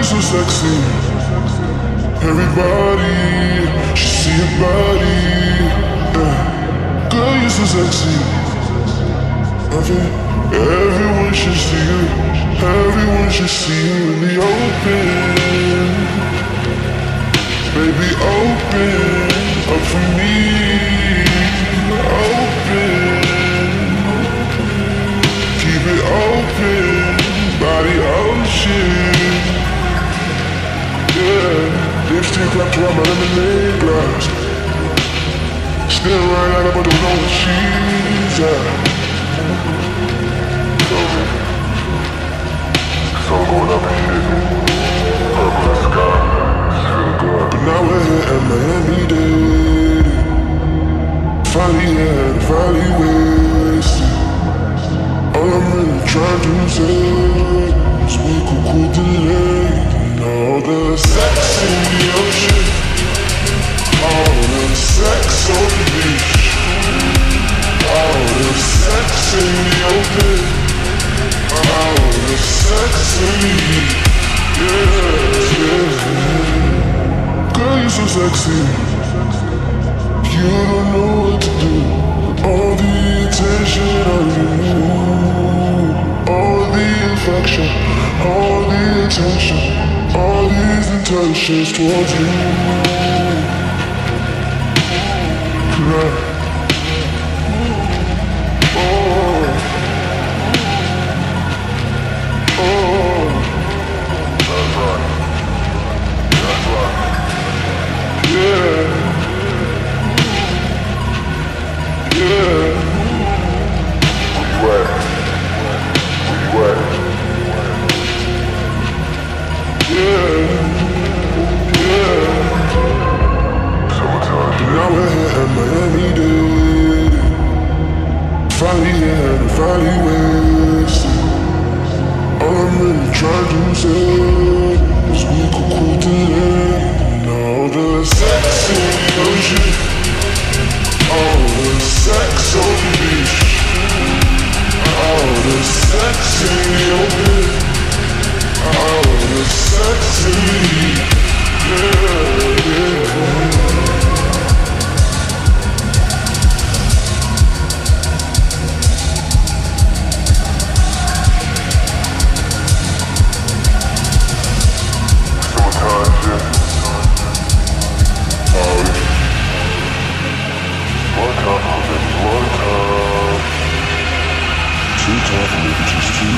you so sexy. Everybody should see your body. Yeah. Girl, you're so sexy. Love it. Everyone should see you. Everyone should see you in the open. Baby, open Lipstick wrapped around my lemonade glass. Still right out, but don't know where she's at. Sun going up and shit. Purple sky. Feel good. But now we're here at Miami Dade. Finally had, finally wasted. All I'm really trying to say is we could quit sexy. You don't know what to do. All the attention on you. All the affection. All the attention. All these intentions towards you. Yeah. at Finally here and finally wasted. All I'm really trying to say is we could cool today. All the sex the. All the sex left is to.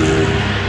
Yeah.